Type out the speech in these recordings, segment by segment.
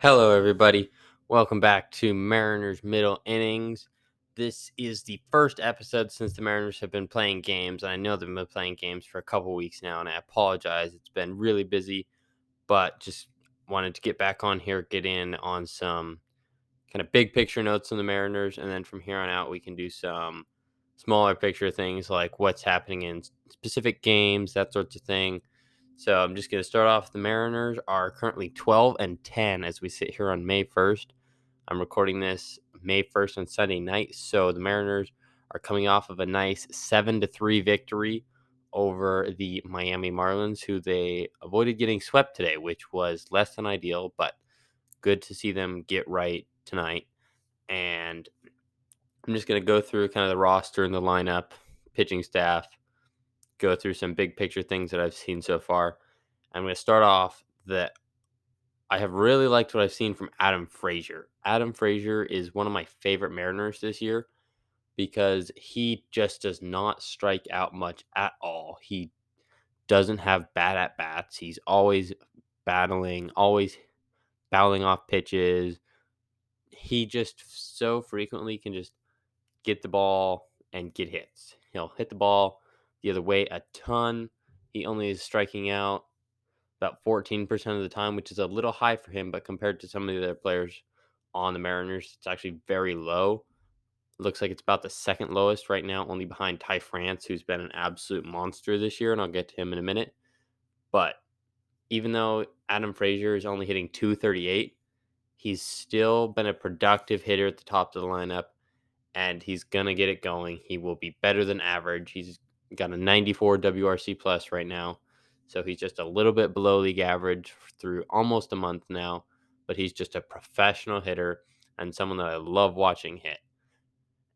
Hello, everybody. Welcome back to Mariners Middle Innings. This is the first episode since the Mariners have been playing games. I know they've been playing games for a couple weeks now, and I apologize. It's been really busy, but just wanted to get back on here, get in on some kind of big picture notes on the Mariners, and then from here on out, we can do some smaller picture things like what's happening in specific games, that sorts of thing. So I'm just going to start off. The Mariners are currently 12 and 10 as we sit here on May 1st. I'm recording this May 1st on Sunday night. So the Mariners are coming off of a nice 7 to 3 victory over the Miami Marlins, who they avoided getting swept today, which was less than ideal, but good to see them get right tonight. And I'm just going to go through kind of the roster and the lineup, pitching staff, go through some big picture things that I've seen so far. I'm going to start off that I have really liked what I've seen from Adam Frazier. Adam Frazier is one of my favorite Mariners this year because he just does not strike out much at all. He doesn't have bad at bats. He's always battling, always fouling off pitches. He just so frequently can just get the ball and get hits. He'll hit the ball the other way a ton. He only is striking out about 14% of the time, which is a little high for him, but compared to some of the other players on the Mariners, it's actually very low. It looks like it's about the second lowest right now, only behind Ty France, who's been an absolute monster this year, and I'll get to him in a minute. But even though Adam Frazier is only hitting 238, he's still been a productive hitter at the top of the lineup, and he's going to get it going. He will be better than average. He's got a 94 WRC plus right now. So he's just a little bit below league average through almost a month now, but he's just a professional hitter and someone that I love watching hit.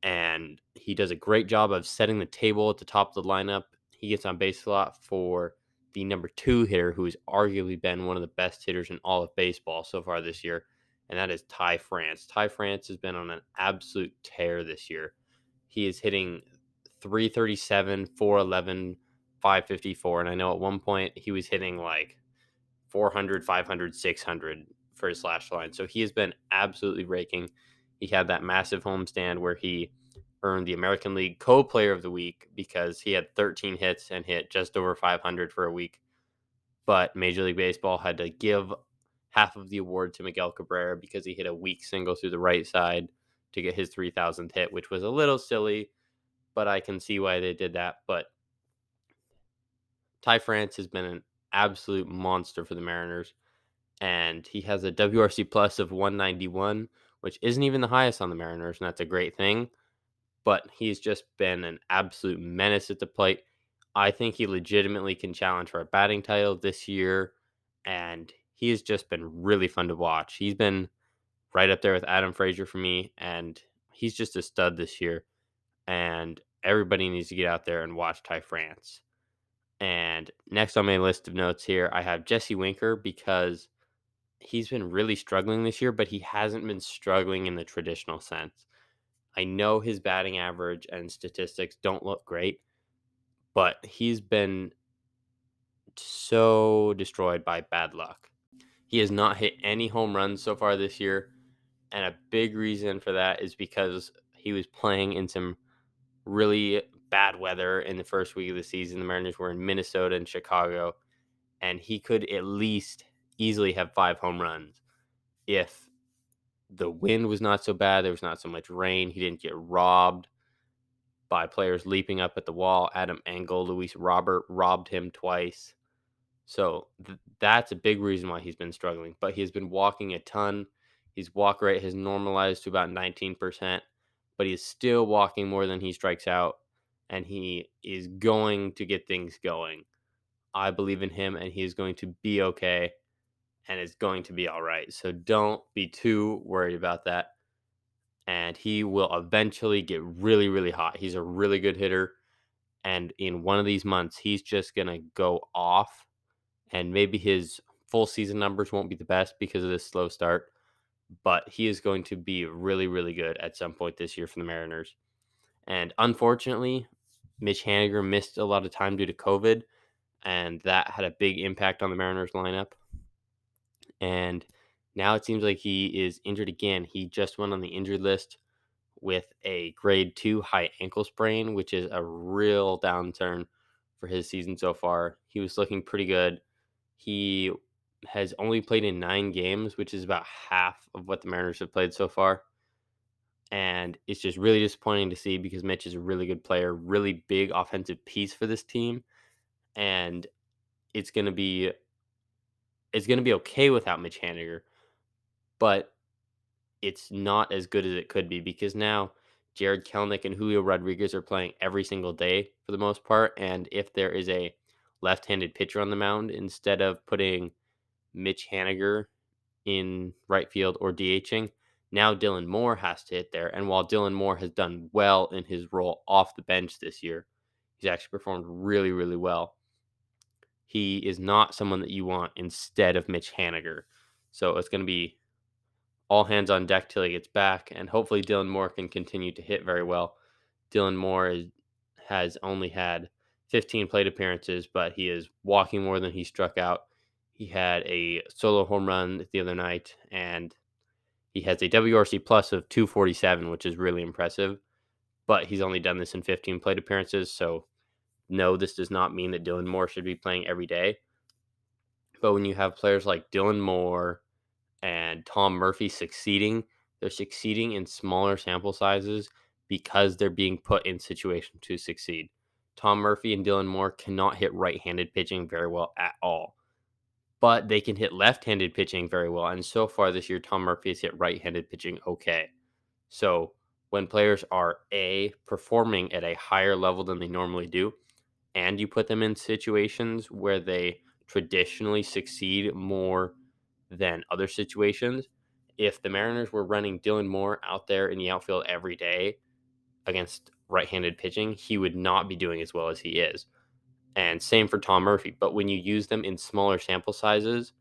And he does a great job of setting the table at the top of the lineup. He gets on base a lot for the number two hitter, who has arguably been one of the best hitters in all of baseball so far this year, and that is Ty France. Ty France has been on an absolute tear this year. He is hitting 337, 411, 554. And I know at one point he was hitting like 400, 500, 600 for his slash line. So he has been absolutely raking. He had that massive homestand where he earned the American League co player of the week because he had 13 hits and hit just over 500 for a week. But Major League Baseball had to give half of the award to Miguel Cabrera because he hit a weak single through the right side to get his 3000th hit, which was a little silly but I can see why they did that. But Ty France has been an absolute monster for the Mariners, and he has a WRC plus of 191, which isn't even the highest on the Mariners, and that's a great thing. But he's just been an absolute menace at the plate. I think he legitimately can challenge for a batting title this year, and he has just been really fun to watch. He's been right up there with Adam Frazier for me, and he's just a stud this year. And everybody needs to get out there and watch Ty France. And next on my list of notes here, I have Jesse Winker because he's been really struggling this year, but he hasn't been struggling in the traditional sense. I know his batting average and statistics don't look great, but he's been so destroyed by bad luck. He has not hit any home runs so far this year. And a big reason for that is because he was playing in some really bad weather in the first week of the season. The Mariners were in Minnesota and Chicago, and he could at least easily have five home runs if the wind was not so bad. There was not so much rain. He didn't get robbed by players leaping up at the wall. Adam Engel, Luis Robert robbed him twice. So th- that's a big reason why he's been struggling. But he has been walking a ton. His walk rate has normalized to about 19% but he is still walking more than he strikes out, and he is going to get things going. I believe in him, and he is going to be okay, and it's going to be all right. So don't be too worried about that. And he will eventually get really, really hot. He's a really good hitter. And in one of these months, he's just going to go off. And maybe his full season numbers won't be the best because of this slow start but he is going to be really, really good at some point this year for the Mariners. And unfortunately, Mitch Haniger missed a lot of time due to COVID, and that had a big impact on the Mariners lineup. And Now it seems like he is injured again. He just went on the injured list with a grade two high ankle sprain, which is a real downturn for his season so far. He was looking pretty good. He has only played in nine games, which is about half of what the Mariners have played so far. And it's just really disappointing to see because Mitch is a really good player, really big offensive piece for this team. And it's gonna be it's gonna be okay without Mitch Haniger, but it's not as good as it could be because now Jared Kelenic and Julio Rodriguez are playing every single day for the most part. And if there is a left handed pitcher on the mound, instead of putting Mitch Haniger in right field or DHing, now Dylan Moore has to hit there. And while Dylan Moore has done well in his role off the bench this year, he's actually performed really, really well. He is not someone that you want instead of Mitch Haniger. So it's going to be all hands on deck till he gets back, and hopefully Dylan Moore can continue to hit very well. Dylan Moore is, has only had 15 plate appearances, but he is walking more than he struck out. He had a solo home run the other night, and he has a WRC plus of 247, which is really impressive. But he's only done this in 15 plate appearances, so no, this does not mean that Dylan Moore should be playing every day. But when you have players like Dylan Moore and Tom Murphy succeeding, they're succeeding in smaller sample sizes because they're being put in situations to succeed. Tom Murphy and Dylan Moore cannot hit right handed pitching very well at all, but they can hit left handed pitching very well. And so far this year, Tom Murphy has hit right handed pitching okay. So when players are A, performing at a higher level than they normally do, and you put them in situations where they traditionally succeed more than other situations. If the Mariners were running Dylan Moore out there in the outfield every day against right handed pitching, he would not be doing as well as he is. And same for Tom Murphy. But when you use them in smaller sample sizes,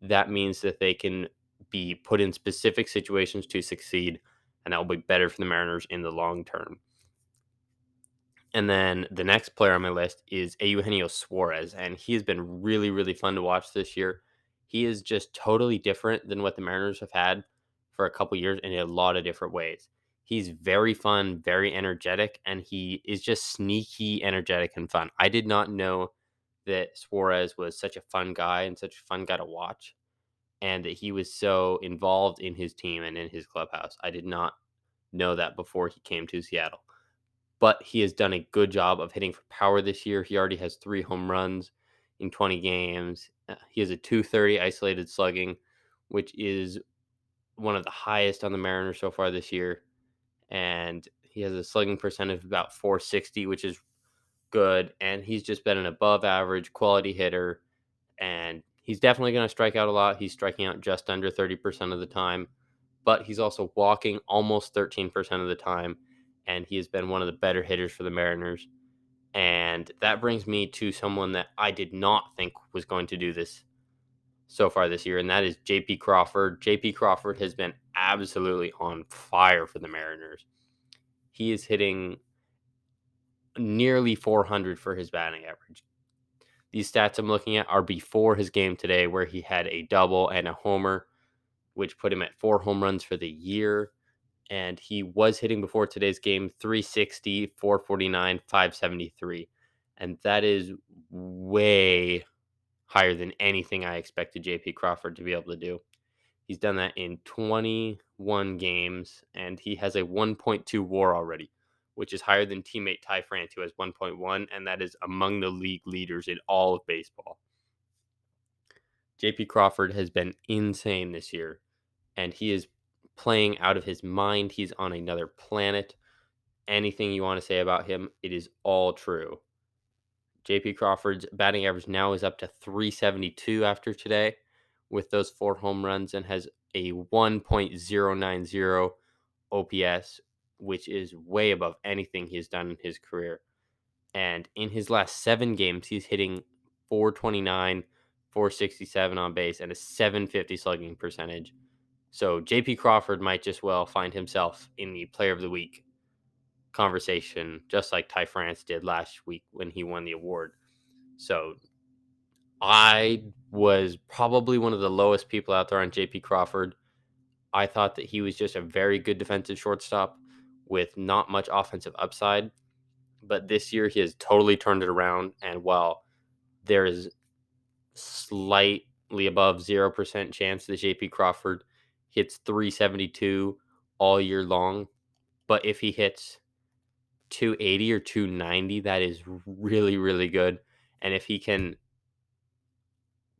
that means that they can be put in specific situations to succeed, and that will be better for the Mariners in the long term. And then the next player on my list is Eugenio Suarez, and he has been really, really fun to watch this year. He is just totally different than what the Mariners have had for a couple years in a lot of different ways. He's very fun, very energetic, and he is just sneaky, energetic, and fun. I did not know that Suarez was such a fun guy and such a fun guy to watch, and that he was so involved in his team and in his clubhouse. I did not know that before he came to Seattle but he has done a good job of hitting for power this year. He already has three home runs in 20 games. Uh, he has a 230 isolated slugging, which is one of the highest on the Mariners so far this year. And he has a slugging percentage of about 460, which is good. And he's just been an above average quality hitter. And he's definitely going to strike out a lot. He's striking out just under 30% of the time, but he's also walking almost 13% of the time and he has been one of the better hitters for the Mariners. And that brings me to someone that I did not think was going to do this so far this year, and that is JP Crawford. JP Crawford has been absolutely on fire for the Mariners. He is hitting nearly 400 for his batting average. These stats I'm looking at are before his game today, where he had a double and a homer, which put him at four home runs for the year and he was hitting before today's game 360, 449, 573. And that is way higher than anything I expected JP Crawford to be able to do. He's done that in 21 games, and he has a 1.2 war already, which is higher than teammate Ty France, who has 1.1, and that is among the league leaders in all of baseball. JP Crawford has been insane this year, and he is playing out of his mind. He's on another planet. Anything you want to say about him, it is all true. JP Crawford's batting average now is up to 372 after today with those four home runs and has a 1.090 OPS, which is way above anything he's done in his career. And in his last seven games, he's hitting 429, 467 on base, and a 750 slugging percentage. So JP Crawford might just well find himself in the player of the week conversation, just like Ty France did last week when he won the award. So I was probably one of the lowest people out there on JP Crawford. I thought that he was just a very good defensive shortstop with not much offensive upside. But this year he has totally turned it around. And while there is slightly above 0% chance that JP Crawford hits 372 all year long, but if he hits 280 or 290, that is really, really good. And if he can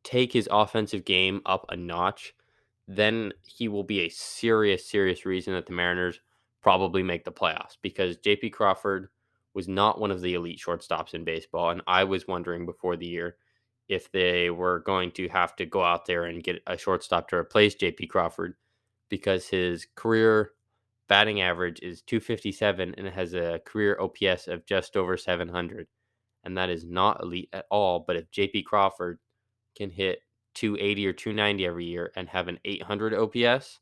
take his offensive game up a notch, then he will be a serious, serious reason that the Mariners probably make the playoffs because JP Crawford was not one of the elite shortstops in baseball. And I was wondering before the year if they were going to have to go out there and get a shortstop to replace JP Crawford because his career batting average is 257 and it has a career OPS of just over 700. And that is not elite at all. But if JP Crawford can hit 280 or 290 every year and have an 800 OPS,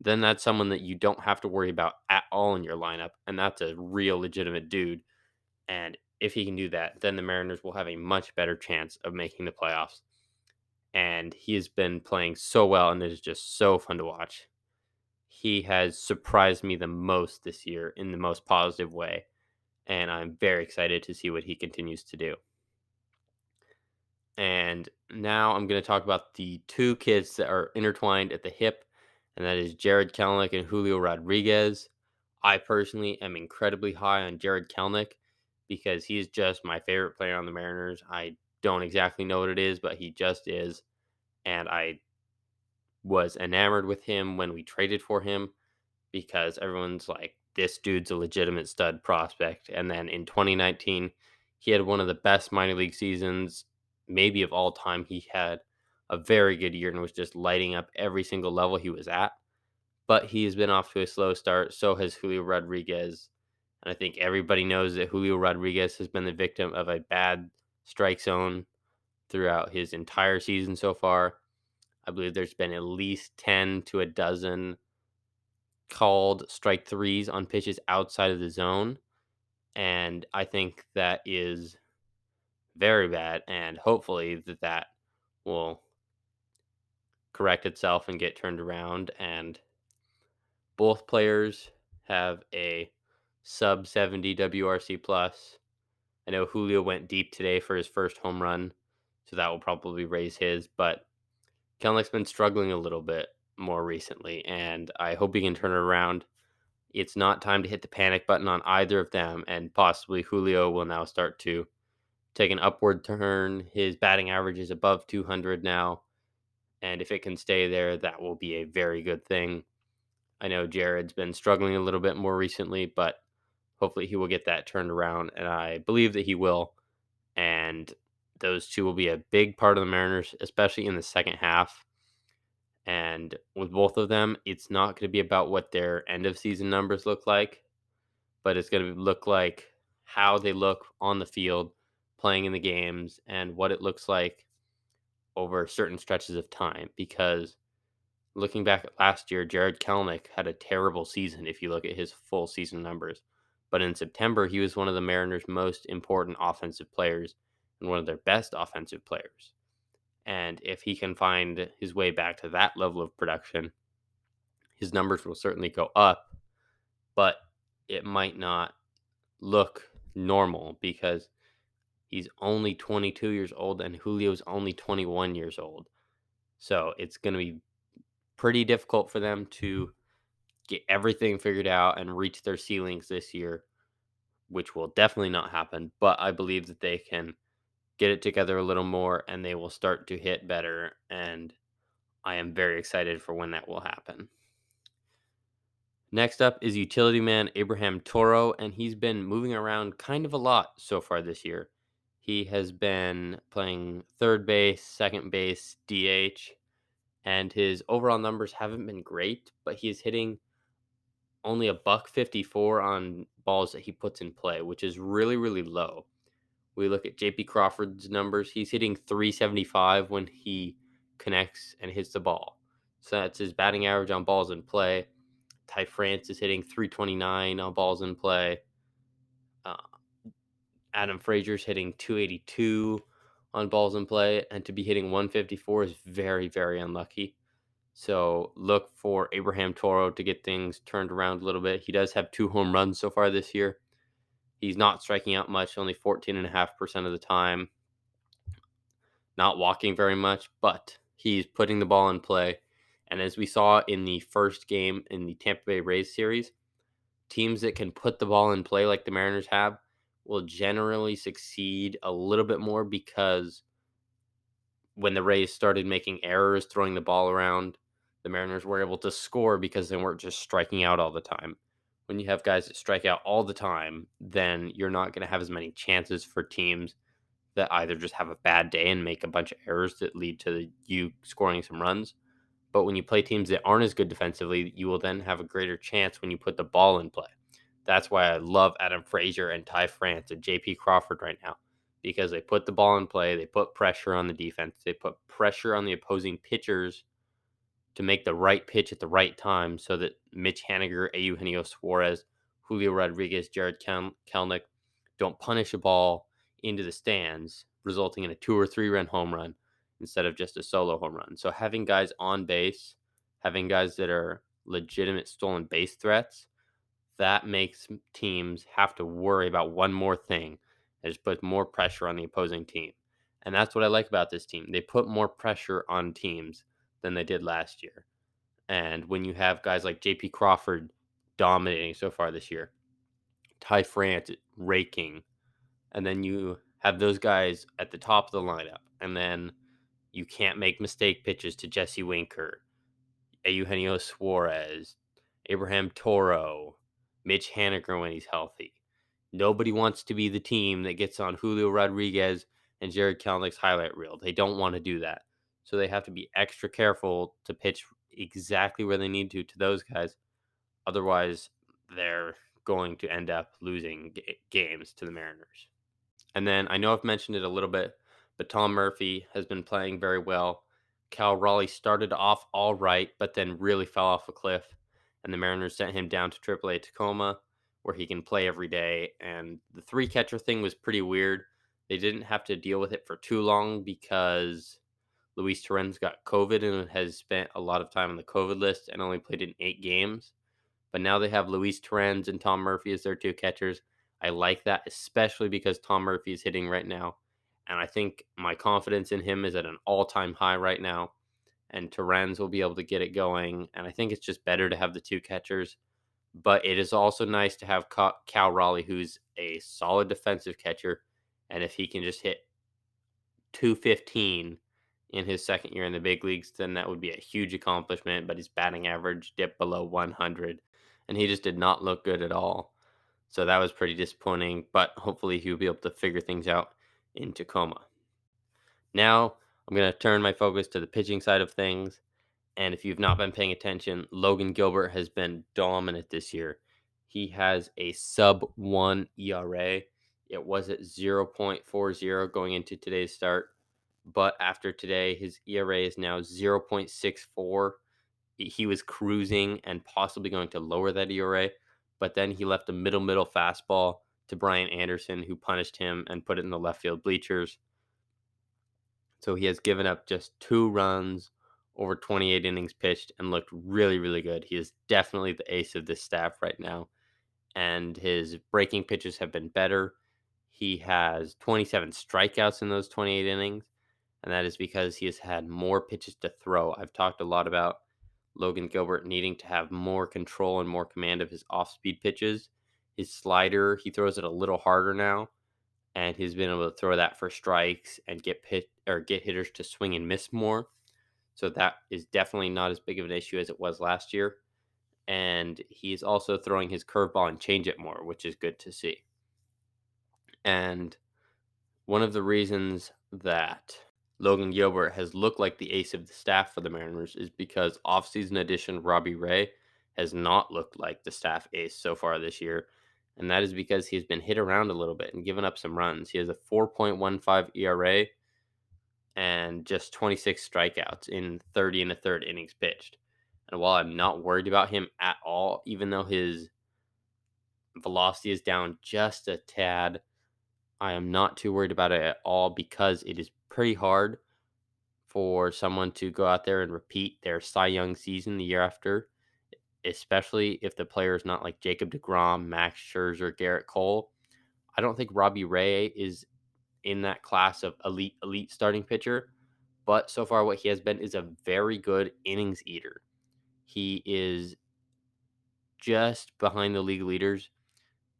then that's someone that you don't have to worry about at all in your lineup. And that's a real legitimate dude. And if he can do that, then the Mariners will have a much better chance of making the playoffs. And he has been playing so well, and it is just so fun to watch. He has surprised me the most this year in the most positive way. And I'm very excited to see what he continues to do. And now I'm going to talk about the two kids that are intertwined at the hip, and that is Jared Kelenic and Julio Rodriguez. I personally am incredibly high on Jared Kelenic because he's just my favorite player on the Mariners. I don't exactly know what it is, but he just is. And I was enamored with him when we traded for him because everyone's like, this dude's a legitimate stud prospect. And then in 2019, he had one of the best minor league seasons, maybe of all time. He had a very good year and was just lighting up every single level he was at. But he's been off to a slow start. So has Julio Rodriguez. And I think everybody knows that Julio Rodriguez has been the victim of a bad strike zone throughout his entire season so far. I believe there's been at least 10 to a dozen called strike threes on pitches outside of the zone. And I think that is very bad. And hopefully that that will correct itself and get turned around. And both players have a sub 70 WRC plus. I know Julio went deep today for his first home run, so that will probably raise his. But Kelenic's been struggling a little bit more recently, and I hope he can turn it around. It's not time to hit the panic button on either of them, and possibly Julio will now start to take an upward turn. His batting average is above 200 now, and if it can stay there, that will be a very good thing. I know Jared's been struggling a little bit more recently, but hopefully he will get that turned around, and I believe that he will. And those two will be a big part of the Mariners, especially in the second half. And with both of them, it's not going to be about what their end of season numbers look like, but it's going to look like how they look on the field, playing in the games, and what it looks like over certain stretches of time. Because looking back at last year, Jared Kelenic had a terrible season if you look at his full season numbers. But in September, he was one of the Mariners' most important offensive players and one of their best offensive players. And if he can find his way back to that level of production, his numbers will certainly go up, but it might not look normal because he's only 22 years old and Julio's only 21 years old. So it's going to be pretty difficult for them to get everything figured out and reach their ceilings this year, which will definitely not happen. But I believe that they can get it together a little more and they will start to hit better. And I am very excited for when that will happen. Next up is utility man Abraham Toro, and he's been moving around kind of a lot so far this year. He has been playing third base, second base, DH, and his overall numbers haven't been great, but he is hitting only a buck 54 on balls that he puts in play, which is really, really low. We look at JP Crawford's numbers. He's hitting 375 when he connects and hits the ball. So that's his batting average on balls in play. Ty France is hitting 329 on balls in play. Uh, Adam Frazier's hitting 282 on balls in play, and to be hitting 154 is very, very unlucky. So look for Abraham Toro to get things turned around a little bit. He does have two home runs so far this year. He's not striking out much, only 14.5% of the time. Not walking very much, but he's putting the ball in play. And as we saw in the first game in the Tampa Bay Rays series, teams that can put the ball in play like the Mariners have will generally succeed a little bit more because when the Rays started making errors throwing the ball around, the Mariners were able to score because they weren't just striking out all the time. When you have guys that strike out all the time, then you're not going to have as many chances for teams that either just have a bad day and make a bunch of errors that lead to you scoring some runs. But when you play teams that aren't as good defensively, you will then have a greater chance when you put the ball in play. That's why I love Adam Frazier and Ty France and JP Crawford right now because they put the ball in play, they put pressure on the defense, they put pressure on the opposing pitchers to make the right pitch at the right time so that Mitch Haniger, Eugenio Suarez, Julio Rodriguez, Jared Kel- Kelenic don't punish a ball into the stands, resulting in a two or three run home run instead of just a solo home run. So having guys on base, having guys that are legitimate stolen base threats, that makes teams have to worry about one more thing. It just puts more pressure on the opposing team. And that's what I like about this team. They put more pressure on teams than they did last year. And when you have guys like JP Crawford dominating so far this year, Ty France raking, and then you have those guys at the top of the lineup, and then you can't make mistake pitches to Jesse Winker, Eugenio Suarez, Abraham Toro, Mitch Haniger when he's healthy. Nobody wants to be the team that gets on Julio Rodriguez and Jared Kelenic's highlight reel. They don't want to do that. So they have to be extra careful to pitch exactly where they need to to those guys. Otherwise, they're going to end up losing g- games to the Mariners. And then I know I've mentioned it a little bit, but Tom Murphy has been playing very well. Cal Raleigh started off all right, but then really fell off a cliff. And the Mariners sent him down to AAA Tacoma, where he can play every day. And the three catcher thing was pretty weird. They didn't have to deal with it for too long because Luis Torrens got COVID and has spent a lot of time on the COVID list and only played in eight games. But now they have Luis Torrens and Tom Murphy as their two catchers. I like that, especially because Tom Murphy is hitting right now. And I think my confidence in him is at an all time high right now. And Torrens will be able to get it going. And I think it's just better to have the two catchers. But it is also nice to have Cal Raleigh, who's a solid defensive catcher. And if he can just hit 215 in his second year in the big leagues, then that would be a huge accomplishment. But his batting average dipped below 100, and he just did not look good at all. So that was pretty disappointing. But hopefully, he'll be able to figure things out in Tacoma. Now, I'm going to turn my focus to the pitching side of things. And if you've not been paying attention, Logan Gilbert has been dominant this year. He has a sub one ERA. It was at 0.40 going into today's start but after today, his ERA is now 0.64. He was cruising and possibly going to lower that ERA, but then he left a middle middle fastball to Brian Anderson, who punished him and put it in the left field bleachers. So he has given up just two runs over 28 innings pitched and looked really, really good. He is definitely the ace of this staff right now. And his breaking pitches have been better. He has 27 strikeouts in those 28 innings and that is because he has had more pitches to throw. I've talked a lot about Logan Gilbert needing to have more control and more command of his off speed pitches. His slider, he throws it a little harder now, and he's been able to throw that for strikes and get pit or get hitters to swing and miss more. So that is definitely not as big of an issue as it was last year. And he's also throwing his curveball and changeup more, which is good to see. And one of the reasons that Logan Gilbert has looked like the ace of the staff for the Mariners is because offseason addition Robbie Ray has not looked like the staff ace so far this year. And that is because he's been hit around a little bit and given up some runs. He has a 4.15 ERA and just 26 strikeouts in 30 and a third innings pitched. And while I'm not worried about him at all, even though his velocity is down just a tad, I am not too worried about it at all because it is pretty hard for someone to go out there and repeat their Cy Young season the year after, especially if the player is not like Jacob DeGrom, Max Scherzer, Gerrit Cole. I don't think Robbie Ray is in that class of elite elite starting pitcher, but so far what he has been is a very good innings eater. He is just behind the league leaders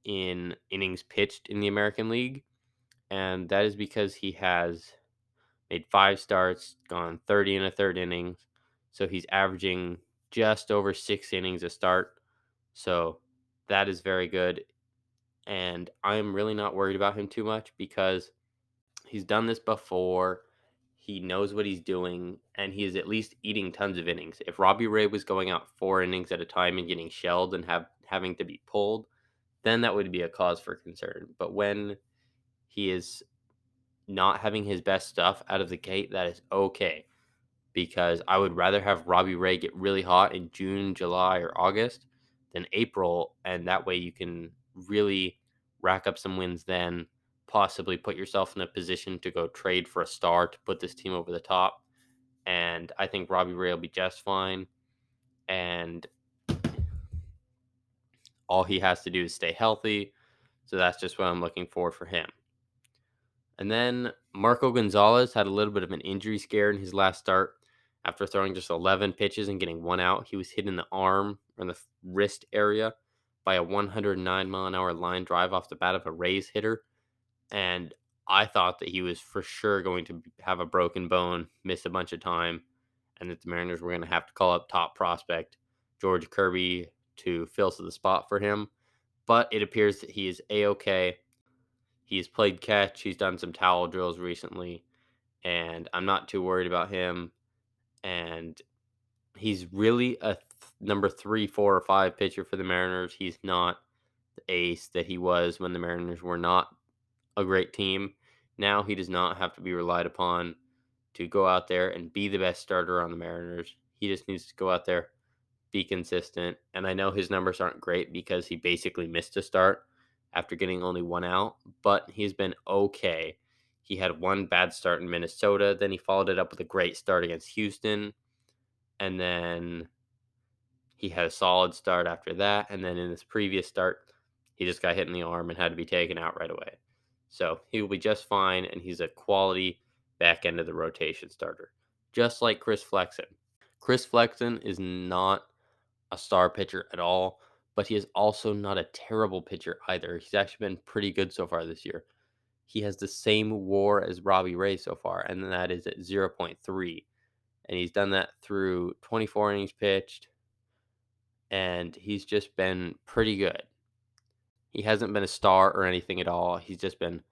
in innings pitched in the American League, and that is because he has made five starts, gone 30 and a third innings. So he's averaging just over six innings a start. So that is very good. And I'm really not worried about him too much because he's done this before. He knows what he's doing, and he is at least eating tons of innings. If Robbie Ray was going out four innings at a time and getting shelled and have having to be pulled, then that would be a cause for concern. But when he is not having his best stuff out of the gate, that is okay. Because I would rather have Robbie Ray get really hot in June, July, or August than April, and that way you can really rack up some wins then, possibly put yourself in a position to go trade for a star to put this team over the top. And I think Robbie Ray will be just fine. And all he has to do is stay healthy. So that's just what I'm looking for for him. And then Marco Gonzalez had a little bit of an injury scare in his last start after throwing just 11 pitches and getting one out. He was hit in the arm or the wrist area by a 109 mile an hour line drive off the bat of a Rays hitter. And I thought that he was for sure going to have a broken bone, miss a bunch of time, and that the Mariners were going to have to call up top prospect George Kirby to fill to the spot for him. But it appears that he is a okay. He's played catch. He's done some towel drills recently, and I'm not too worried about him. And he's really a th- number three, four, or five pitcher for the Mariners. He's not the ace that he was when the Mariners were not a great team. Now he does not have to be relied upon to go out there and be the best starter on the Mariners. He just needs to go out there, be consistent. And I know his numbers aren't great because he basically missed a start after getting only one out, but he's been okay. He had one bad start in Minnesota, then he followed it up with a great start against Houston, and then he had a solid start after that, and then in this previous start, he just got hit in the arm and had to be taken out right away. So he will be just fine, and he's a quality back end of the rotation starter, just like Chris Flexen. Chris Flexen is not a star pitcher at all, but he is also not a terrible pitcher either. He's actually been pretty good so far this year. He has the same war as Robbie Ray so far, and that is at 0.3. And he's done that through 24 innings pitched, and he's just been pretty good. He hasn't been a star or anything at all. He's just been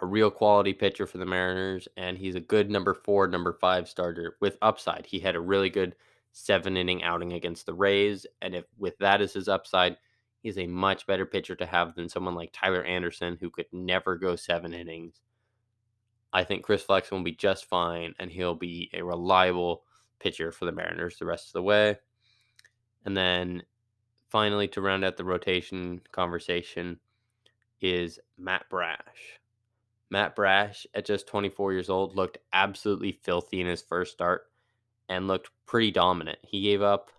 a real quality pitcher for the Mariners, and he's a good number four, number five starter with upside. He had a really good seven inning outing against the Rays. And if with that as his upside, he's a much better pitcher to have than someone like Tyler Anderson, who could never go seven innings. I think Chris Flexen will be just fine, and he'll be a reliable pitcher for the Mariners the rest of the way. And then finally, to round out the rotation conversation, is Matt Brash. Matt Brash, at just 24 years old, looked absolutely filthy in his first start and looked pretty dominant. He gave up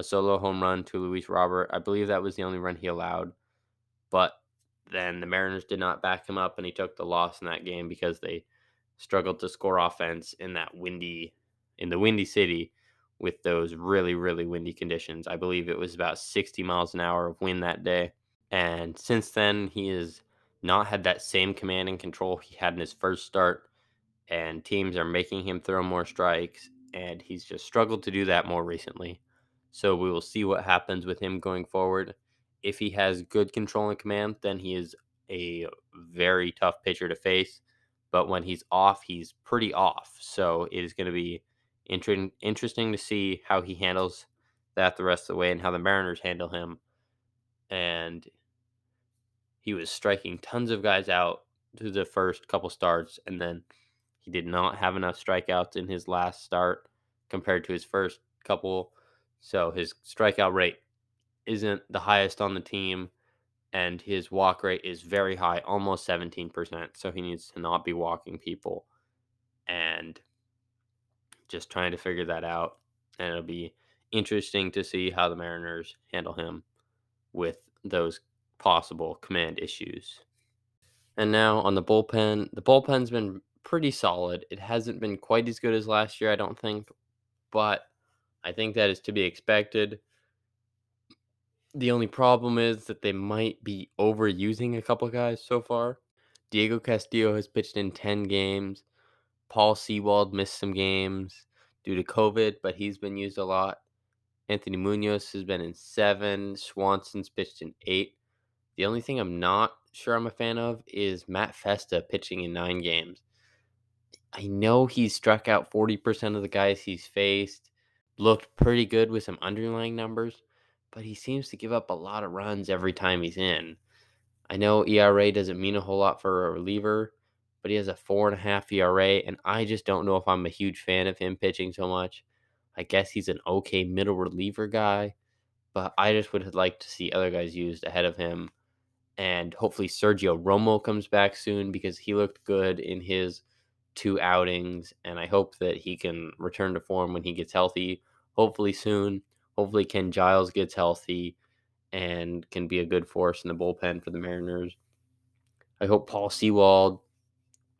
a solo home run to Luis Robert. I believe that was the only run he allowed. But then the Mariners did not back him up and he took the loss in that game because they struggled to score offense in that windy in the windy city with those really really windy conditions. I believe it was about 60 miles an hour of wind that day. And since then he has not had that same command and control he had in his first start and teams are making him throw more strikes and he's just struggled to do that more recently. So we will see what happens with him going forward. If he has good control and command, then he is a very tough pitcher to face. But when he's off, he's pretty off. So it is going to be inter- interesting to see how he handles that the rest of the way and how the Mariners handle him. And he was striking tons of guys out to the first couple starts, and then he did not have enough strikeouts in his last start compared to his first couple. So his strikeout rate isn't the highest on the team, and his walk rate is very high, almost 17%. So he needs to not be walking people. and just trying to figure that out. And it'll be interesting to see how the Mariners handle him with those possible command issues. And now on the bullpen, the bullpen's been pretty solid. It hasn't been quite as good as last year, I don't think, but I think that is to be expected. The only problem is that they might be overusing a couple guys so far. Diego Castillo has pitched in 10 games. Paul Sewald missed some games due to COVID, but he's been used a lot. Anthony Munoz has been in seven. Swanson's pitched in eight. The only thing I'm not sure I'm a fan of is Matt Festa pitching in nine games. I know he's struck out 40% of the guys he's faced, looked pretty good with some underlying numbers, but he seems to give up a lot of runs every time he's in. I know ERA doesn't mean a whole lot for a reliever, but he has a four and a half ERA, and I just don't know if I'm a huge fan of him pitching so much. I guess he's an okay middle reliever guy, but I just would like to see other guys used ahead of him. And hopefully Sergio Romo comes back soon because he looked good in his two outings, and I hope that he can return to form when he gets healthy. Hopefully soon. Hopefully Ken Giles gets healthy and can be a good force in the bullpen for the Mariners. I hope Paul Sewald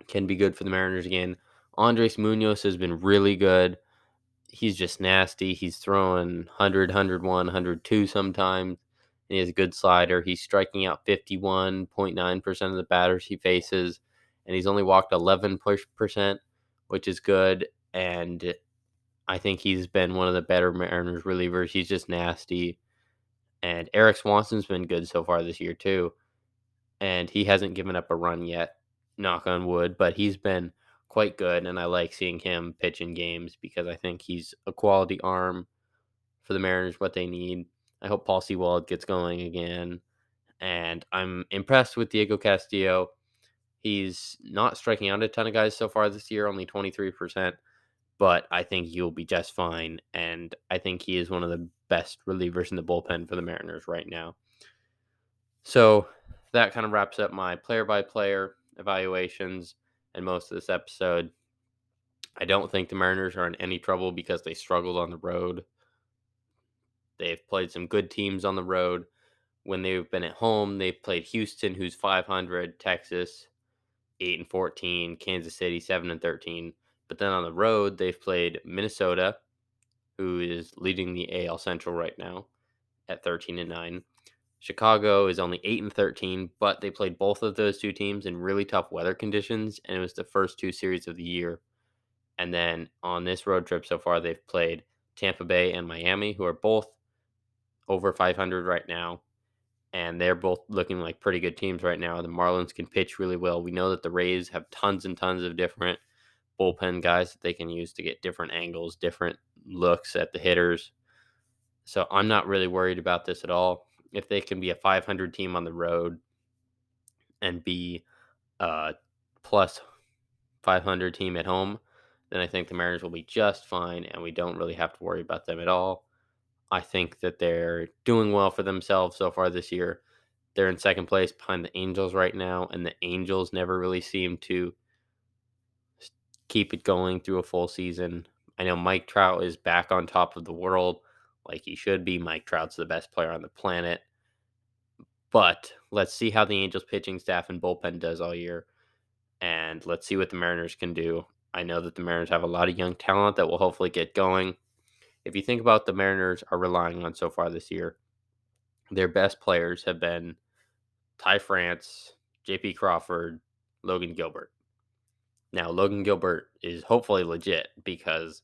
can be good for the Mariners again. Andres Munoz has been really good. He's just nasty. He's throwing 100, 101, 102 sometimes. And he has a good slider. He's striking out 51.9% of the batters he faces. And he's only walked 11%, which is good. And I think he's been one of the better Mariners relievers. He's just nasty. And Erik Swanson's been good so far this year, too. And he hasn't given up a run yet knock on wood, but he's been quite good, and I like seeing him pitch in games because I think he's a quality arm for the Mariners, what they need. I hope Paul Sewald gets going again, and I'm impressed with Diego Castillo. He's not striking out a ton of guys so far this year, only 23%, but I think he'll be just fine, and I think he is one of the best relievers in the bullpen for the Mariners right now. So that kind of wraps up my player by player evaluations and most of this episode. I don't think the Mariners are in any trouble because they struggled on the road. They've played some good teams on the road. When they've been at home, they've played Houston, who's 500, Texas, 8 and 14, Kansas City, 7 and 13. But then on the road, they've played Minnesota, who is leading the AL Central right now at 13 and 9. Chicago is only 8 and 13, but they played both of those two teams in really tough weather conditions, and it was the first two series of the year. And then on this road trip so far, they've played Tampa Bay and Miami, who are both over 500 right now. And they're both looking like pretty good teams right now. The Marlins can pitch really well. We know that the Rays have tons and tons of different bullpen guys that they can use to get different angles, different looks at the hitters. So I'm not really worried about this at all if they can be a 500 team on the road and be plus 500 team at home, then I think the Mariners will be just fine and we don't really have to worry about them at all. I think that they're doing well for themselves so far this year. They're in second place behind the Angels right now, and the Angels never really seem to keep it going through a full season. I know Mike Trout is back on top of the world like he should be. Mike Trout's the best player on the planet. But let's see how the Angels pitching staff and bullpen does all year. And let's see what the Mariners can do. I know that the Mariners have a lot of young talent that will hopefully get going. If you think about the Mariners are relying on so far this year, their best players have been Ty France, JP Crawford, Logan Gilbert. Now, Logan Gilbert is hopefully legit because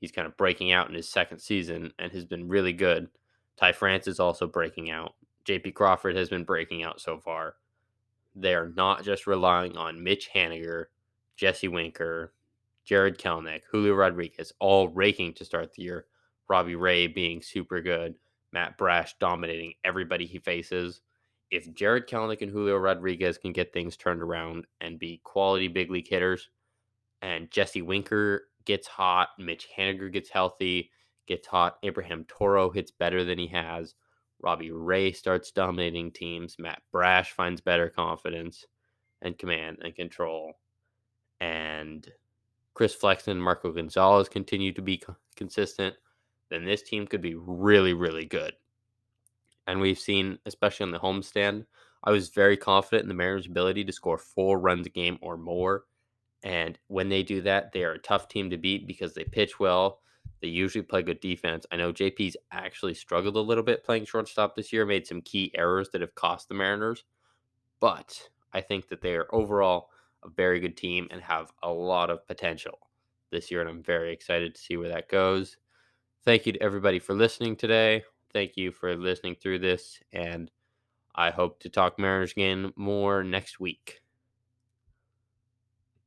He's kind of breaking out in his second season and has been really good. Ty France is also breaking out. JP Crawford has been breaking out so far. They're not just relying on Mitch Haniger, Jesse Winker, Jared Kelenic, Julio Rodriguez, all raking to start the year. Robbie Ray being super good. Matt Brash dominating everybody he faces. If Jared Kelenic and Julio Rodriguez can get things turned around and be quality big league hitters, and Jesse Winker gets hot, Mitch Haniger gets healthy, gets hot, Abraham Toro hits better than he has, Robbie Ray starts dominating teams, Matt Brash finds better confidence and command and control, and Chris Flexen and Marco Gonzalez continue to be consistent, then this team could be really, really good. And we've seen, especially on the homestand, I was very confident in the Mariners' ability to score four runs a game or more. And when they do that, they are a tough team to beat because they pitch well. They usually play good defense. I know JP's actually struggled a little bit playing shortstop this year, made some key errors that have cost the Mariners. But I think that they are overall a very good team and have a lot of potential this year. And I'm very excited to see where that goes. Thank you to everybody for listening today. Thank you for listening through this. And I hope to talk Mariners again more next week.